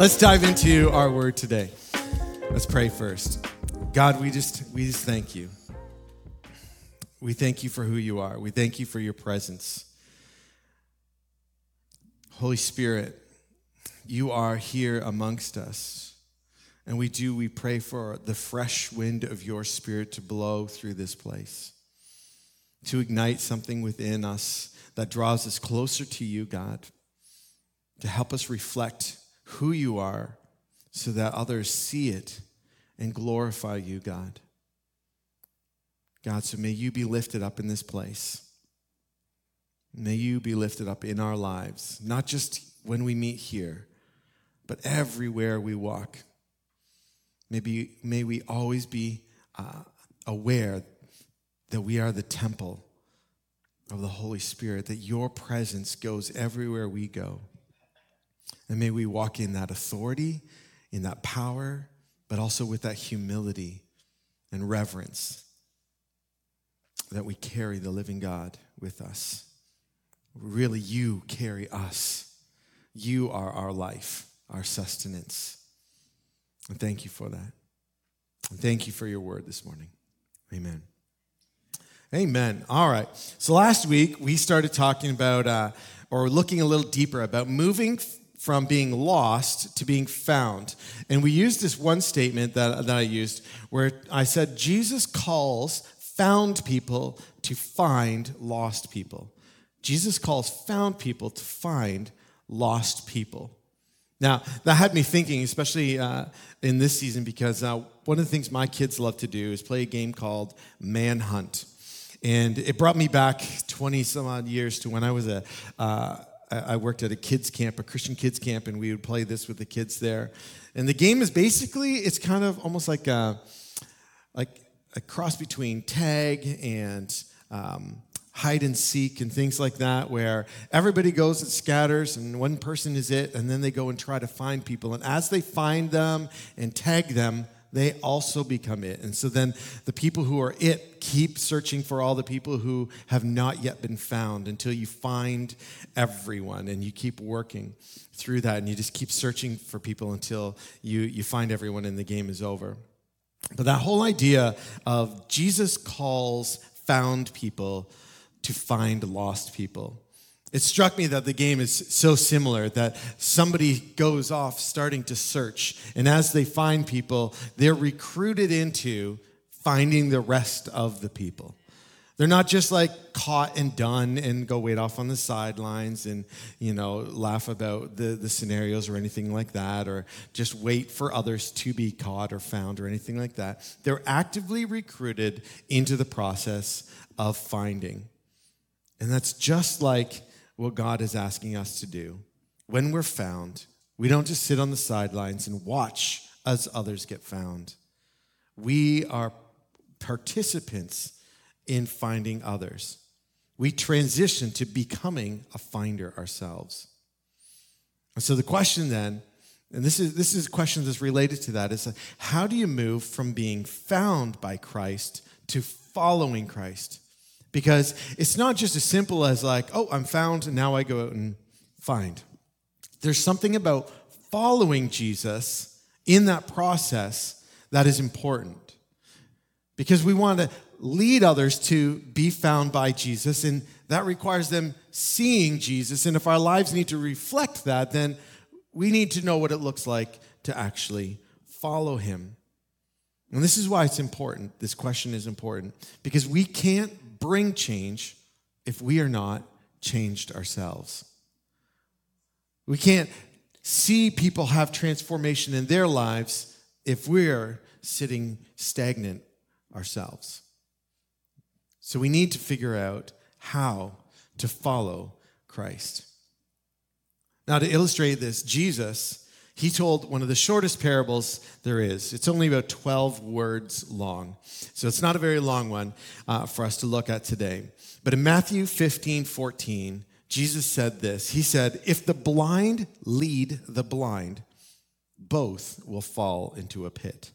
Let's dive into our word today. Let's pray first. God, we just we just thank you. We thank you for who you are. We thank you for your presence. Holy Spirit, you are here amongst us. And we do, we pray for the fresh wind of your spirit to blow through this place, to ignite something within us that draws us closer to you, God, to help us reflect who you are so that others see it and glorify you, God. God, so may you be lifted up in this place. May you be lifted up in our lives, not just when we meet here, but everywhere we walk. Maybe, may we always be uh, aware that we are the temple of the Holy Spirit, that your presence goes everywhere we go. And may we walk in that authority, in that power, but also with that humility and reverence that we carry the living God with us. Really, you carry us. You are our life, our sustenance. And thank you for that. And thank you for your word this morning. Amen. Amen. All right. So last week we started talking about, uh, or looking a little deeper about moving from being lost to being found. And we used this one statement that, that I used where I said, Jesus calls found people to find lost people. Jesus calls found people to find lost people. Now, that had me thinking, especially uh, in this season, because uh, one of the things my kids love to do is play a game called Manhunt. And it brought me back 20 some odd years to when I was a, uh, I worked at a kids camp, a Christian kids camp, and we would play this with the kids there. And the game is basically, it's kind of almost like a, like a cross between tag and um, hide and seek and things like that, where everybody goes and scatters and one person is it, and then they go and try to find people. And as they find them and tag them, they also become it. And so then the people who are it keep searching for all the people who have not yet been found until you find everyone and you keep working through that and you just keep searching for people until you, you find everyone and the game is over. But that whole idea of Jesus calls found people to find lost people. It struck me that the game is so similar that somebody goes off starting to search, and as they find people, they're recruited into finding the rest of the people. They're not just like caught and done and go wait off on the sidelines and, you know, laugh about the, the scenarios or anything like that, or just wait for others to be caught or found or anything like that. They're actively recruited into the process of finding. And that's just like what God is asking us to do. When we're found, we don't just sit on the sidelines and watch as others get found. We are participants in finding others. We transition to becoming a finder ourselves. And so the question then, and this is this is a question that's related to that, is how do you move from being found by Christ to following Christ? Because it's not just as simple as like, oh, I'm found and now I go out and find. There's something about following Jesus in that process that is important. Because we want to lead others to be found by Jesus, and that requires them seeing Jesus. And if our lives need to reflect that, then we need to know what it looks like to actually follow him. And this is why it's important. This question is important because we can't bring change if we are not changed ourselves. We can't see people have transformation in their lives if we're sitting stagnant ourselves. So we need to figure out how to follow Christ. Now, to illustrate this, Jesus, he told one of the shortest parables there is. It's only about 12 words long. So it's not a very long one uh, for us to look at today. But in Matthew 15 14, Jesus said this He said, If the blind lead the blind, both will fall into a pit.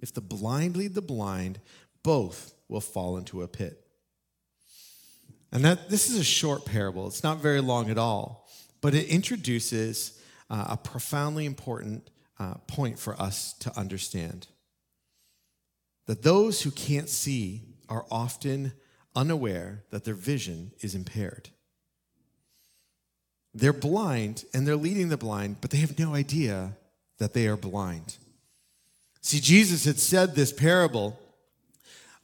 If the blind lead the blind, both will fall into a pit. And that this is a short parable. It's not very long at all, but it introduces uh, a profoundly important uh, point for us to understand that those who can't see are often unaware that their vision is impaired. They're blind and they're leading the blind, but they have no idea that they are blind. See, Jesus had said this parable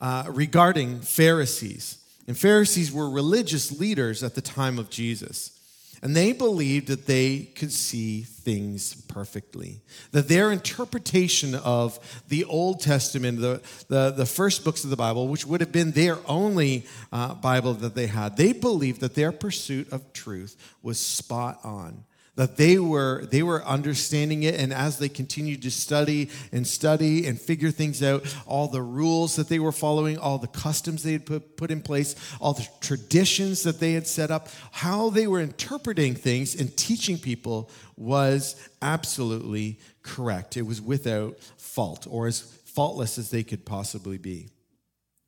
uh, regarding Pharisees. And Pharisees were religious leaders at the time of Jesus. And they believed that they could see things perfectly. That their interpretation of the Old Testament, the, the, the first books of the Bible, which would have been their only uh, Bible that they had, they believed that their pursuit of truth was spot on that they were they were understanding it. And as they continued to study and study and figure things out all the rules that they were following all the customs they had put, put in place all the traditions that they had set up how they were interpreting things and teaching people was absolutely correct. It was without fault or as faultless as they could possibly be.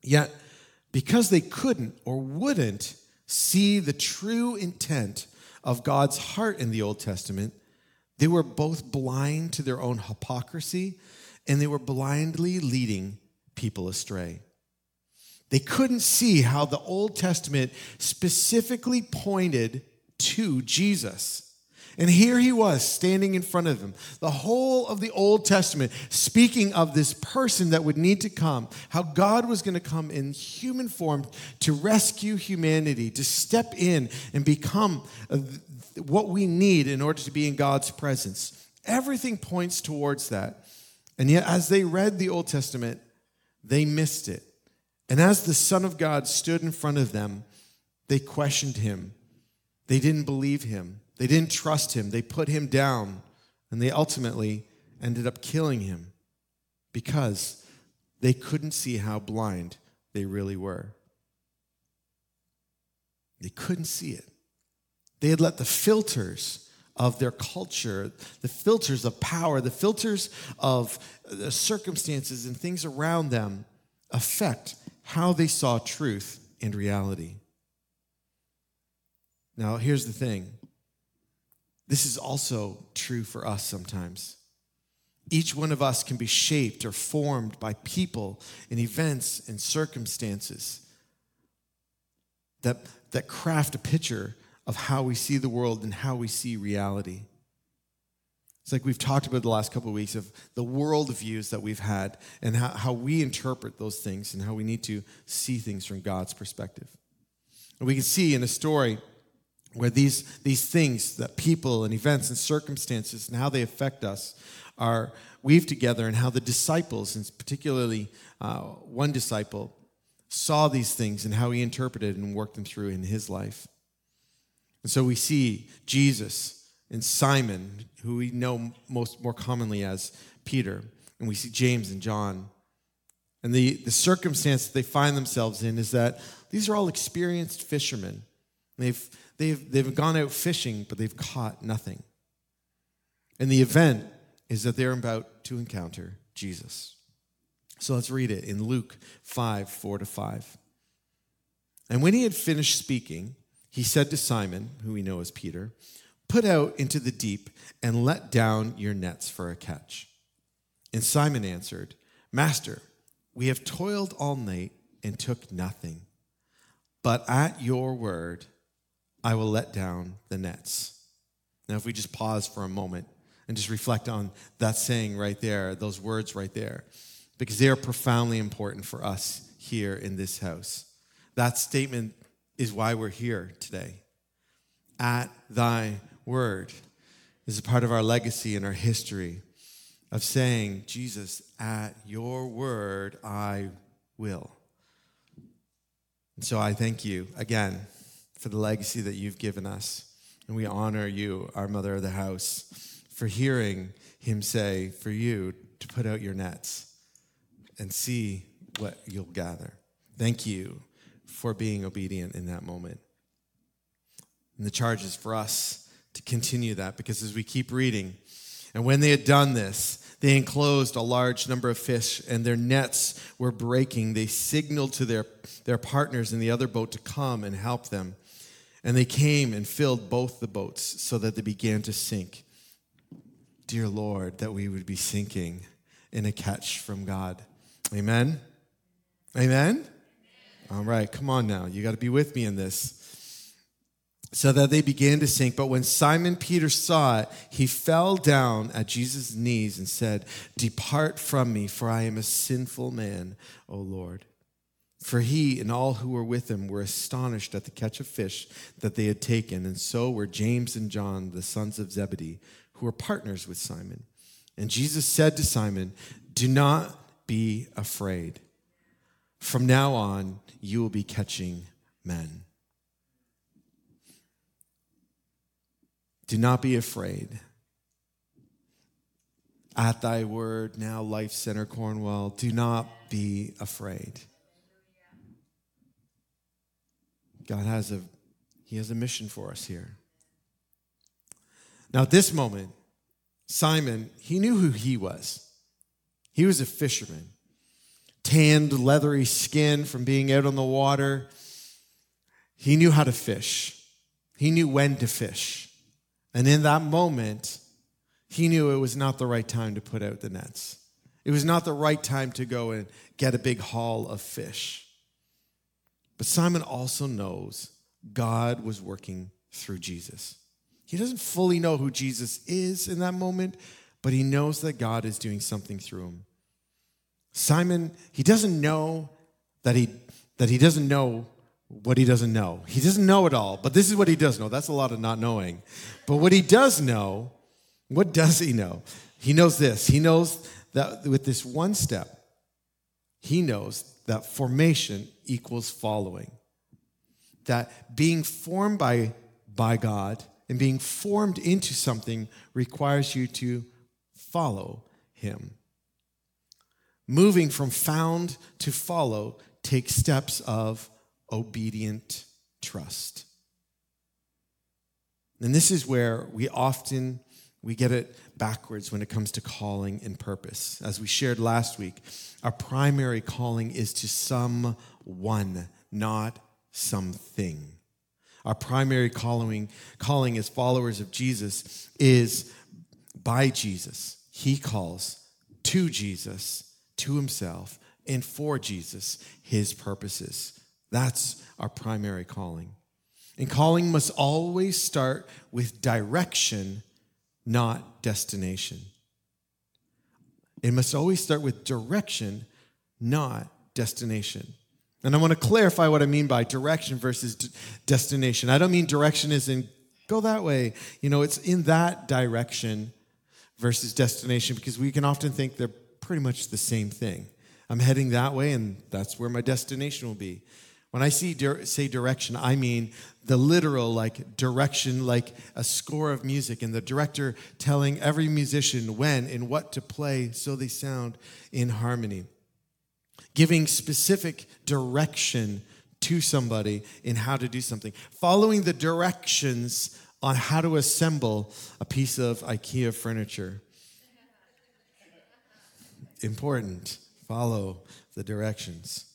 Yet because they couldn't or wouldn't see the true intent of God's heart in the Old Testament, they were both blind to their own hypocrisy and they were blindly leading people astray. They couldn't see how the Old Testament specifically pointed to Jesus. And here he was standing in front of them, The whole of the Old Testament speaking of this person that would need to come, how God was going to come in human form to rescue humanity, to step in and become what we need in order to be in God's presence. Everything points towards that. And yet, as they read the Old Testament, they missed it. And as the Son of God stood in front of them, they questioned him. They didn't believe him. They didn't trust him. They put him down, and they ultimately ended up killing him because they couldn't see how blind they really were. They couldn't see it. They had let the filters of their culture, the filters of power, the filters of the circumstances and things around them affect how they saw truth and reality. Now, here's the thing this is also true for us sometimes. Each one of us can be shaped or formed by people and events and circumstances that, that craft a picture of how we see the world and how we see reality. It's like we've talked about the last couple of weeks of the world views that we've had and how, how we interpret those things and how we need to see things from God's perspective. And we can see in a story where these, these things that people and events and circumstances and how they affect us are weaved together and how the disciples and particularly uh, one disciple saw these things and how he interpreted and worked them through in his life. And so we see jesus and simon who we know most more commonly as peter and we see james and john. And the, the circumstance that they find themselves in is that these are all experienced fishermen. They've They've, they've gone out fishing, but they've caught nothing. And the event is that they're about to encounter Jesus. So let's read it in Luke 5 4 to 5. And when he had finished speaking, he said to Simon, who we know as Peter, Put out into the deep and let down your nets for a catch. And Simon answered, Master, we have toiled all night and took nothing. But at your word, I will let down the nets. Now, if we just pause for a moment and just reflect on that saying right there, those words right there, because they are profoundly important for us here in this house. That statement is why we're here today. At thy word is a part of our legacy and our history of saying, Jesus, at your word I will. And so I thank you again for the legacy that you've given us. And we honor you, our mother of the house, for hearing him say, for you to put out your nets and see what you'll gather. Thank you for being obedient in that moment. And the charge is for us to continue that because as we keep reading, and when they had done this, they enclosed a large number of fish, and their nets were breaking. They signaled to their, their partners in the other boat to come and help them. And they came and filled both the boats so that they began to sink. dear Lord, that we would be sinking in a catch from God. Amen? Amen? All right, come on now. You got to be with me in this. So that they began to sink. But when Simon Peter saw it, he fell down at Jesus' knees and said, Depart from me, for I am a sinful man, O Lord. For he and all who were with him were astonished at the catch of fish that they had taken, and so were James and John, the sons of Zebedee, who were partners with Simon. And Jesus said to Simon, Do not be afraid. From now on, you will be catching men. Do not be afraid. At thy word, now Life Center Cornwall, do not be afraid. God has a he has a mission for us here. Now at this moment, Simon, he knew who he was. He was a fisherman. Tanned, leathery skin from being out on the water. He knew how to fish. He knew when to fish. And in that moment, he knew it was not the right time to put out the nets. It was not the right time to go and get a big haul of fish. But Simon also knows God was working through Jesus. He doesn't fully know who Jesus is in that moment, but he knows that God is doing something through him. Simon, he doesn't know that he that he doesn't know what he doesn't know. He doesn't know it all, but this is what he does know. That's a lot of not knowing. But what he does know, what does he know? He knows this. He knows that with this one step, he knows that formation equals following. That being formed by, by God and being formed into something requires you to follow him. Moving from found to follow takes steps of obedient trust. And this is where we often we get it backwards when it comes to calling and purpose. As we shared last week, our primary calling is to someone, not something. Our primary calling, calling as followers of Jesus is by Jesus. He calls to Jesus, to himself, and for Jesus, his purposes. That's our primary calling. And calling must always start with direction, not destination. It must always start with direction, not destination. And I want to clarify what I mean by direction versus d- destination. I don't mean direction is in go that way. You know, it's in that direction versus destination because we can often think they're pretty much the same thing. I'm heading that way and that's where my destination will be. When I see say direction, I mean the literal like direction, like a score of music, and the director telling every musician when and what to play so they sound in harmony. Giving specific direction to somebody in how to do something. Following the directions on how to assemble a piece of IKEA furniture. Important. Follow the directions.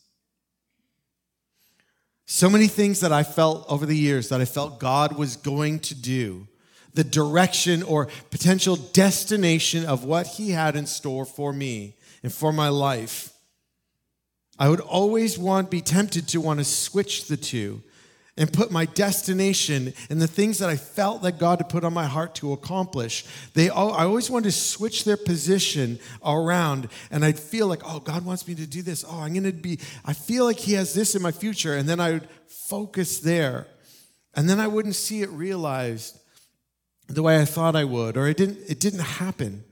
So many things that I felt over the years that I felt God was going to do, the direction or potential destination of what He had in store for me and for my life. I would always want be tempted to want to switch the two and put my destination and the things that I felt that God had put on my heart to accomplish. They all, I always wanted to switch their position around, and I'd feel like, oh, God wants me to do this. Oh, I'm going to be. I feel like He has this in my future, and then I would focus there, and then I wouldn't see it realized the way I thought I would, or it didn't. It didn't happen,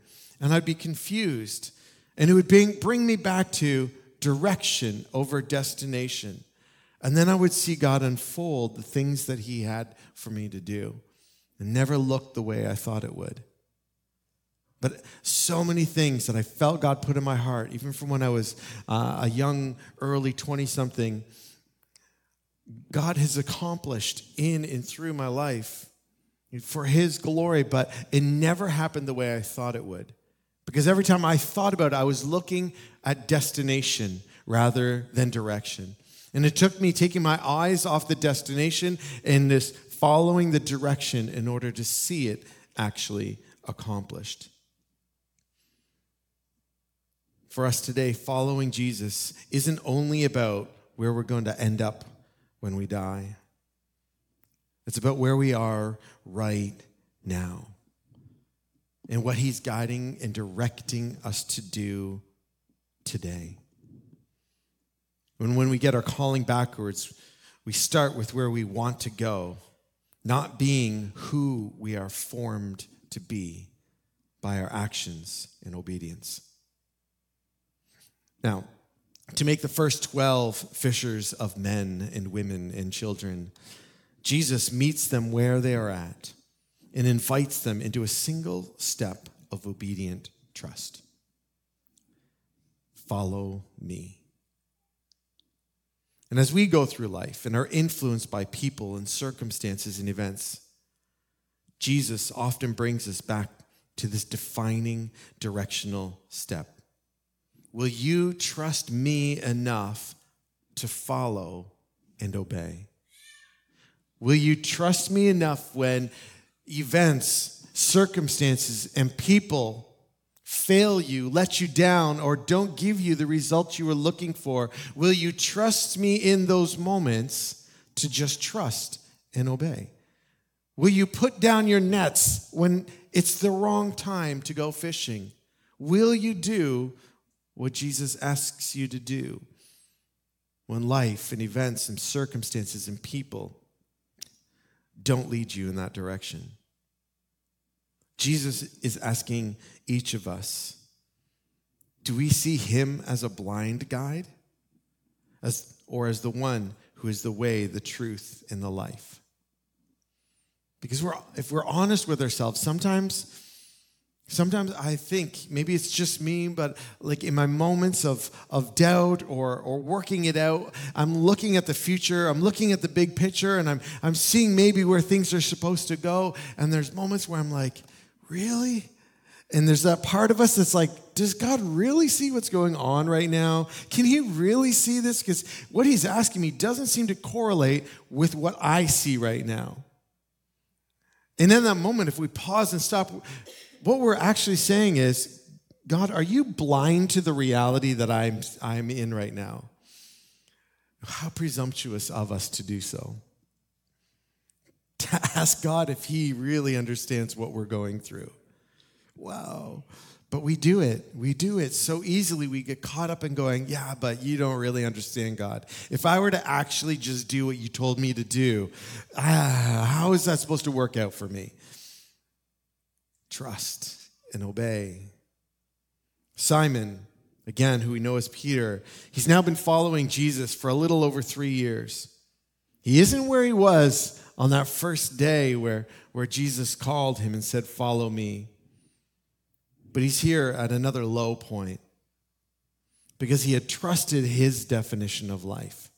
and I'd be confused, and it would bring bring me back to direction over destination. And then I would see God unfold the things that He had for me to do. And never looked the way I thought it would. But so many things that I felt God put in my heart, even from when I was uh, a young, early 20 something, God has accomplished in and through my life for His glory, but it never happened the way I thought it would. Because every time I thought about it, I was looking at destination rather than direction. And it took me taking my eyes off the destination and this following the direction in order to see it actually accomplished. for us today, following Jesus isn't only about where we're going to end up when we die, it's about where we are right now and what He's guiding and directing us to do today. When, when we get our calling backwards, we start with where we want to go, not being who we are formed to be by our actions and obedience. Now, to make the first 12 fishers of men and women and children, Jesus meets them where they are at and invites them into a single step of obedient trust. Follow me. And as we go through life and are influenced by people and circumstances and events, Jesus often brings us back to this defining directional step. Will you trust me enough to follow and obey? Will you trust me enough when events, circumstances, and people fail you, let you down, or don't give you the results you were looking for? Will you trust me in those moments to just trust and obey? Will you put down your nets when it's the wrong time to go fishing? Will you do what Jesus asks you to do when life and events and circumstances and people don't lead you in that direction? Jesus is asking each of us do we see him as a blind guide as, or as the one who is the way, the truth, and the life? Because we're, if we're honest with ourselves, sometimes Sometimes I think maybe it's just me, but like in my moments of, of doubt or, or working it out, I'm looking at the future, I'm looking at the big picture, and I'm, I'm seeing maybe where things are supposed to go. And there's moments where I'm like, really? And there's that part of us that's like, does God really see what's going on right now? Can He really see this? Because what He's asking me doesn't seem to correlate with what I see right now. And in that moment, if we pause and stop, what we're actually saying is, God, are you blind to the reality that I'm, I'm in right now? How presumptuous of us to do so. To ask God if He really understands what we're going through. Wow. But we do it. We do it so easily. We get caught up in going, yeah, but you don't really understand God. If I were to actually just do what you told me to do, ah, how is that supposed to work out for me? trust and obey. Simon, again, who we know as Peter, he's now been following Jesus for a little over three years. He isn't where he was on that first day where, where Jesus called him and said, Follow me. But he's here at another low point because he had trusted his definition of life.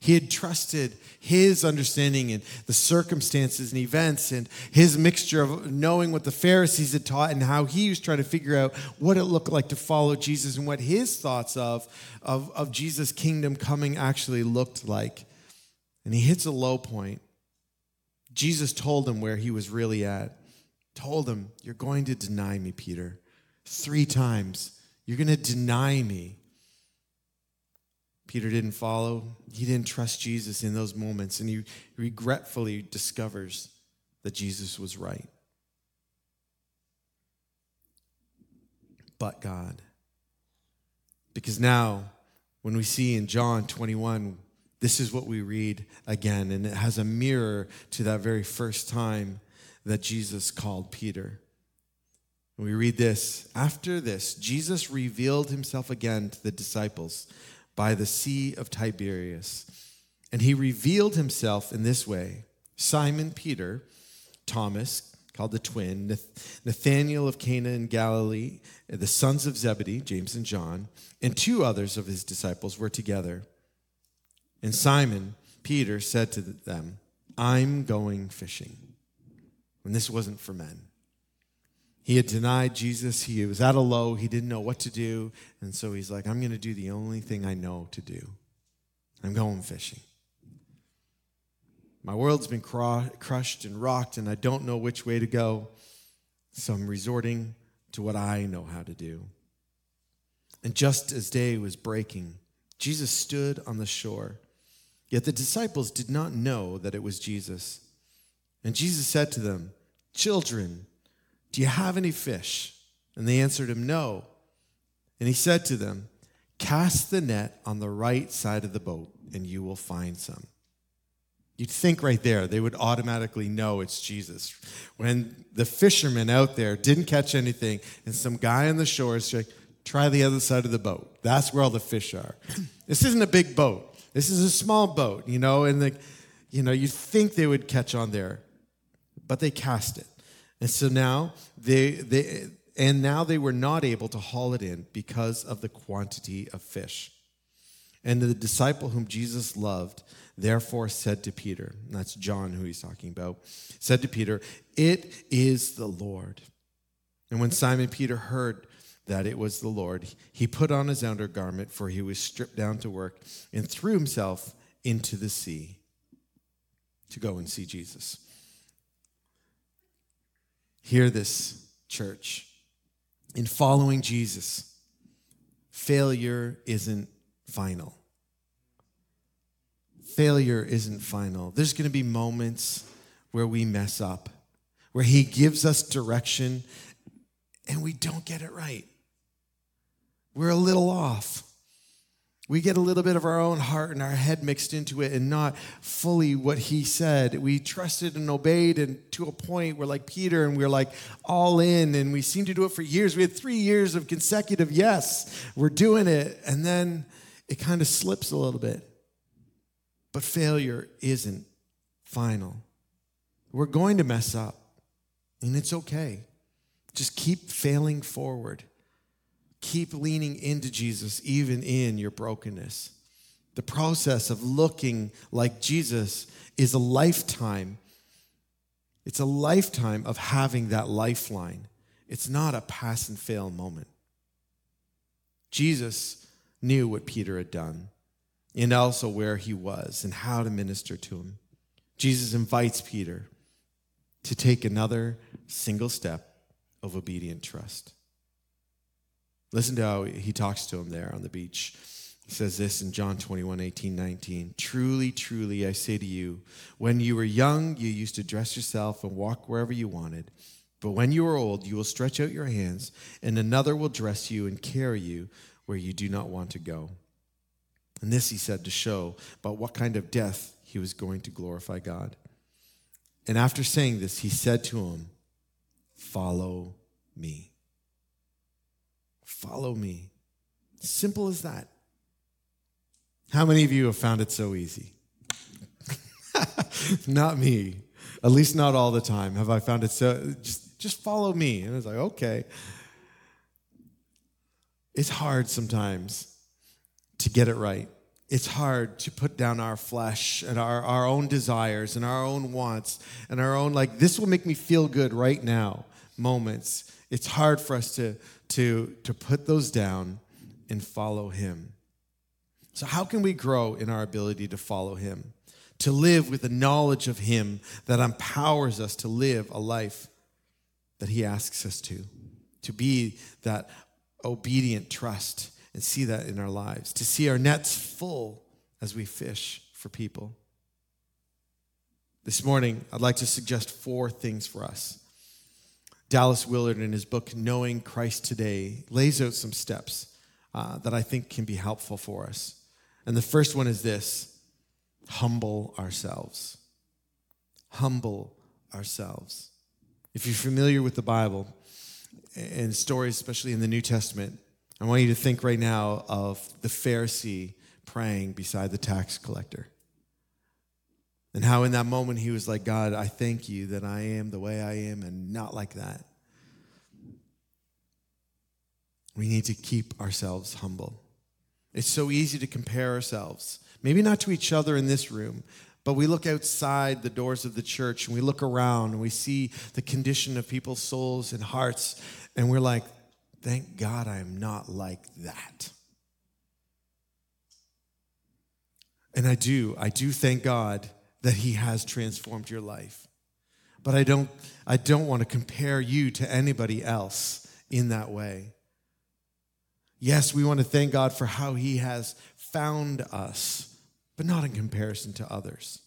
He had trusted his understanding and the circumstances and events and his mixture of knowing what the Pharisees had taught and how he was trying to figure out what it looked like to follow Jesus and what his thoughts of, of, of Jesus' kingdom coming actually looked like. And he hits a low point. Jesus told him where he was really at. Told him, You're going to deny me, Peter. Three times. You're going to deny me. Peter didn't follow. He didn't trust Jesus in those moments, and he regretfully discovers that Jesus was right. But God. Because now, when we see in John 21, this is what we read again, and it has a mirror to that very first time that Jesus called Peter. We read this After this, Jesus revealed himself again to the disciples by the Sea of Tiberias. And he revealed himself in this way Simon Peter, Thomas, called the twin, Nathanael of Cana in Galilee, the sons of Zebedee, James and John, and two others of his disciples were together. And Simon, Peter, said to them, I'm going fishing. And this wasn't for men. He had denied Jesus. He was at a low. He didn't know what to do. And so he's like, I'm going to do the only thing I know to do. I'm going fishing. My world's been crushed and rocked, and I don't know which way to go. So I'm resorting to what I know how to do. And just as day was breaking, Jesus stood on the shore. Yet the disciples did not know that it was Jesus. And Jesus said to them, Children, do you have any fish? And they answered him, No. And he said to them, Cast the net on the right side of the boat, and you will find some. You'd think right there they would automatically know it's Jesus. When the fishermen out there didn't catch anything, and some guy on the shore is like, try the other side of the boat. That's where all the fish are. This isn't a big boat. This is a small boat, you know, and the, you know, you'd think they would catch on there, but they cast it. And so now they, they and now they were not able to haul it in because of the quantity of fish. And the disciple whom Jesus loved therefore said to Peter, that's John who he's talking about, said to Peter, It is the Lord. And when Simon Peter heard that it was the Lord, he put on his undergarment, for he was stripped down to work, and threw himself into the sea to go and see Jesus. Hear this, church. In following Jesus, failure isn't final. Failure isn't final. There's going to be moments where we mess up, where He gives us direction and we don't get it right. We're a little off. We get a little bit of our own heart and our head mixed into it and not fully what he said. We trusted and obeyed, and to a point we're like Peter and we're like all in, and we seem to do it for years. We had three years of consecutive yes, we're doing it, and then it kind of slips a little bit. But failure isn't final. We're going to mess up, and it's okay. Just keep failing forward. Keep leaning into Jesus, even in your brokenness. The process of looking like Jesus is a lifetime. It's a lifetime of having that lifeline. It's not a pass and fail moment. Jesus knew what Peter had done and also where he was and how to minister to him. Jesus invites Peter to take another single step of obedient trust. Listen to how he talks to him there on the beach. He says this in John 21, 18, 19. Truly, truly, I say to you, when you were young, you used to dress yourself and walk wherever you wanted. But when you are old, you will stretch out your hands, and another will dress you and carry you where you do not want to go. And this he said to show about what kind of death he was going to glorify God. And after saying this, he said to him, Follow me. Follow me. Simple as that. How many of you have found it so easy? not me. At least not all the time. Have I found it so just just follow me. And it's like, okay. It's hard sometimes to get it right. It's hard to put down our flesh and our, our own desires and our own wants and our own, like, this will make me feel good right now moments. It's hard for us to, to, to put those down and follow Him. So, how can we grow in our ability to follow Him? To live with the knowledge of Him that empowers us to live a life that He asks us to, to be that obedient trust and see that in our lives, to see our nets full as we fish for people. This morning, I'd like to suggest four things for us Dallas Willard, in his book, Knowing Christ Today, lays out some steps uh, that I think can be helpful for us. And the first one is this humble ourselves. Humble ourselves. If you're familiar with the Bible and stories, especially in the New Testament, I want you to think right now of the Pharisee praying beside the tax collector. And how in that moment he was like, God, I thank you that I am the way I am and not like that. We need to keep ourselves humble. It's so easy to compare ourselves, maybe not to each other in this room, but we look outside the doors of the church and we look around and we see the condition of people's souls and hearts, and we're like, thank God I am not like that. And I do, I do thank God that he has transformed your life. But I don't I don't want to compare you to anybody else in that way. Yes, we want to thank God for how He has found us, but not in comparison to others.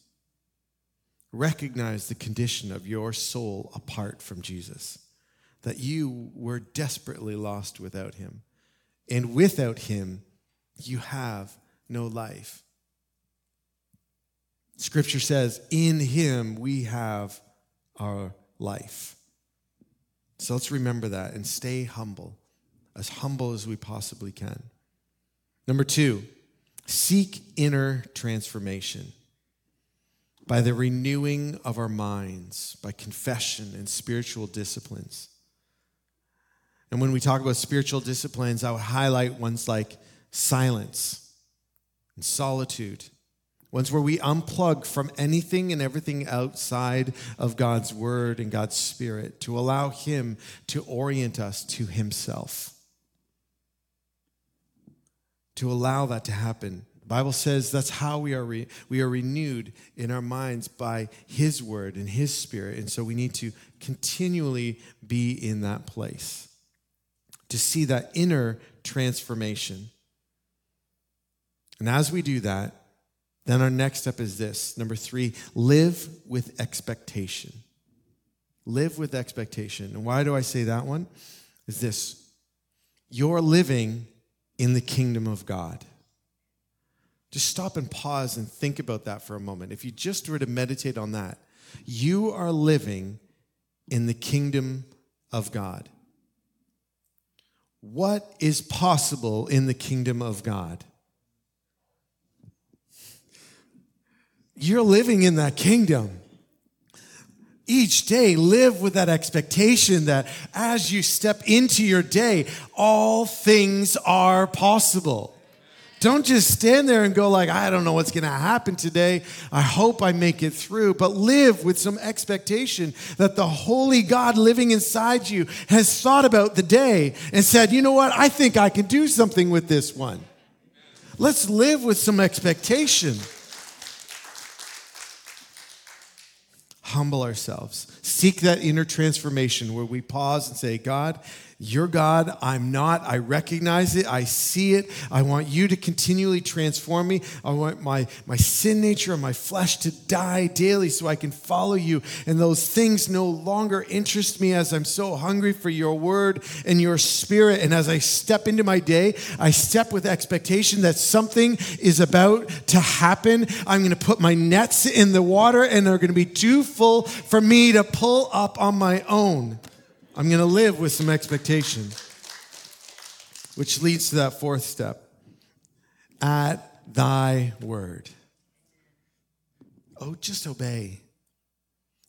Recognize the condition of your soul apart from Jesus, that you were desperately lost without Him. And without Him, you have no life. Scripture says, in Him we have our life. So let's remember that and stay humble as humble as we possibly can. Number two, seek inner transformation by the renewing of our minds, by confession and spiritual disciplines. And when we talk about spiritual disciplines, I would highlight ones like silence and solitude, ones where we unplug from anything and everything outside of God's word and God's spirit to allow Him to orient us to Himself to allow that to happen. The Bible says that's how we are re- we are renewed in our minds by his word and his spirit. And so we need to continually be in that place to see that inner transformation. And as we do that, then our next step is this. Number 3, live with expectation. Live with expectation. And why do I say that one? Is this you're living in the kingdom of God. Just stop and pause and think about that for a moment. If you just were to meditate on that, you are living in the kingdom of God. What is possible in the kingdom of God? You're living in that kingdom. Each day live with that expectation that as you step into your day all things are possible. Don't just stand there and go like i don't know what's going to happen today. I hope i make it through but live with some expectation that the holy god living inside you has thought about the day and said you know what? I think i can do something with this one. Let's live with some expectation humble ourselves. Seek that inner transformation where we pause and say, God, you're God. I'm not. I recognize it. I see it. I want you to continually transform me. I want my, my sin nature and my flesh to die daily so I can follow you. And those things no longer interest me as I'm so hungry for your word and your spirit. And as I step into my day, I step with expectation that something is about to happen. I'm going to put my nets in the water and they're going to be too full for me to pull up on my own. I'm going to live with some expectation, which leads to that fourth step at thy word. Oh, just obey.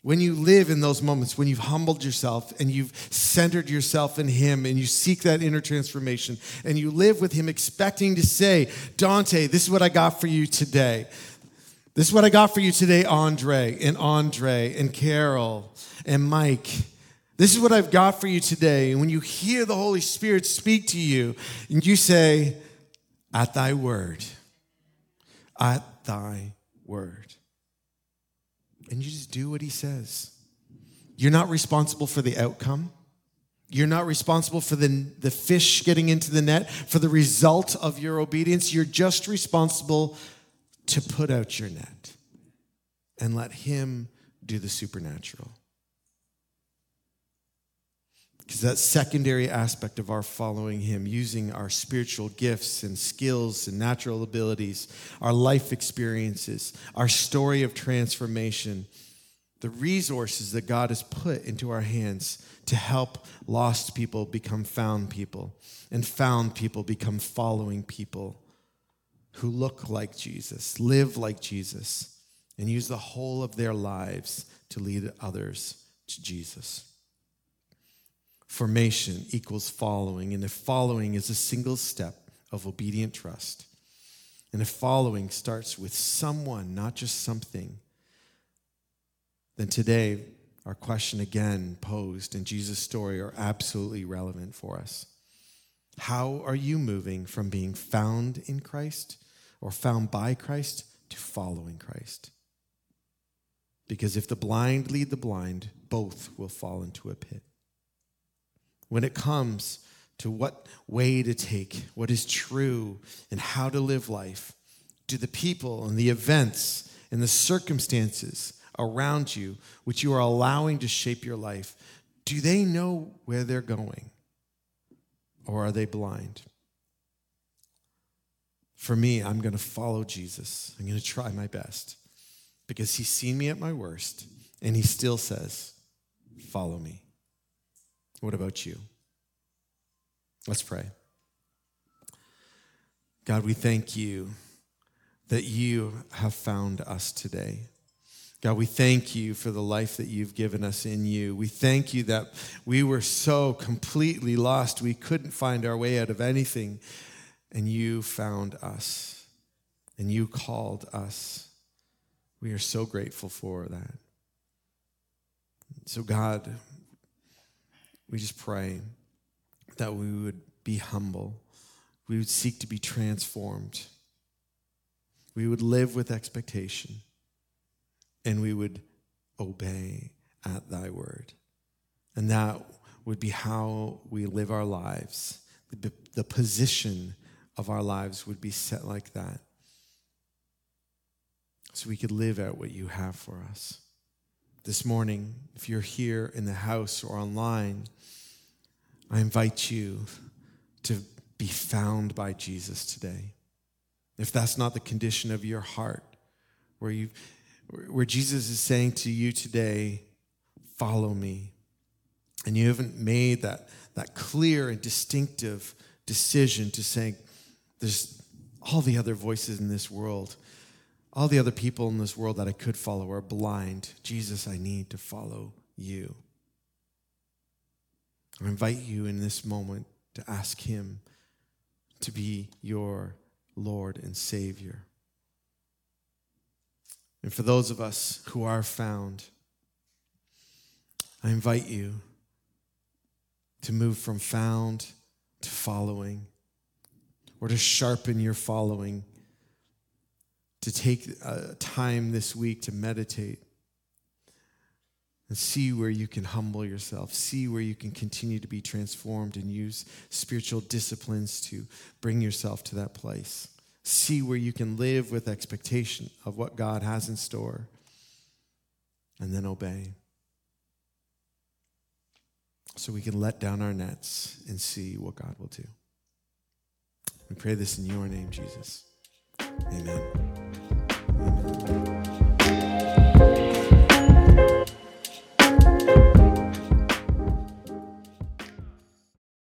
When you live in those moments, when you've humbled yourself and you've centered yourself in Him and you seek that inner transformation and you live with Him expecting to say, Dante, this is what I got for you today. This is what I got for you today, Andre, and Andre, and Carol, and Mike this is what I've got for you today. When you hear the Holy Spirit speak to you, and you say, At thy word, at thy word. And you just do what he says. You're not responsible for the outcome. You're not responsible for the, the fish getting into the net, for the result of your obedience. You're just responsible to put out your net and let him do the supernatural. Because that secondary aspect of our following Him, using our spiritual gifts and skills and natural abilities, our life experiences, our story of transformation, the resources that God has put into our hands to help lost people become found people, and found people become following people who look like Jesus, live like Jesus, and use the whole of their lives to lead others to Jesus. Formation equals following, and if following is a single step of obedient trust, and if following starts with someone, not just something, then today our question again posed in Jesus' story are absolutely relevant for us. How are you moving from being found in Christ or found by Christ to following Christ? Because if the blind lead the blind, both will fall into a pit when it comes to what way to take, what is true, and how to live life. Do the people and the events and the circumstances around you, which you are allowing to shape your life, do they know where they're going? Or are they blind? For me, I'm going to follow Jesus. I'm going to try my best because he's seen me at my worst and he still says, Follow me. What about you? Let's pray. God, we thank you that you have found us today. God, we thank you for the life that you've given us in you. We thank you that we were so completely lost, we couldn't find our way out of anything, and you found us, and you called us. We are so grateful for that. So, God, we just pray that we would be humble, we would seek to be transformed, we would live with expectation, and we would obey at thy word. And that would be how we live our lives. The, the position of our lives would be set like that. So we could live out what you have for us. This morning, if you're here in the house or online, I invite you to be found by Jesus today. If that's not the condition of your heart, where you where Jesus is saying to you today, follow me. And you haven't made that, that clear and distinctive decision to say, there's all the other voices in this world, all the other people in this world that I could follow are blind. Jesus, I need to follow you. I invite you in this moment to ask Him to be your Lord and Savior. And for those of us who are found, I invite you to move from found to following or to sharpen your following, to take uh, time this week to meditate and see where you can humble yourself, see where you can continue to be transformed and use spiritual disciplines to bring yourself to that place. See where you can live with expectation of what God has in store and then obey. So we can let down our nets and see what God will do. We pray this in your name, Jesus. Amen. Mm-hmm.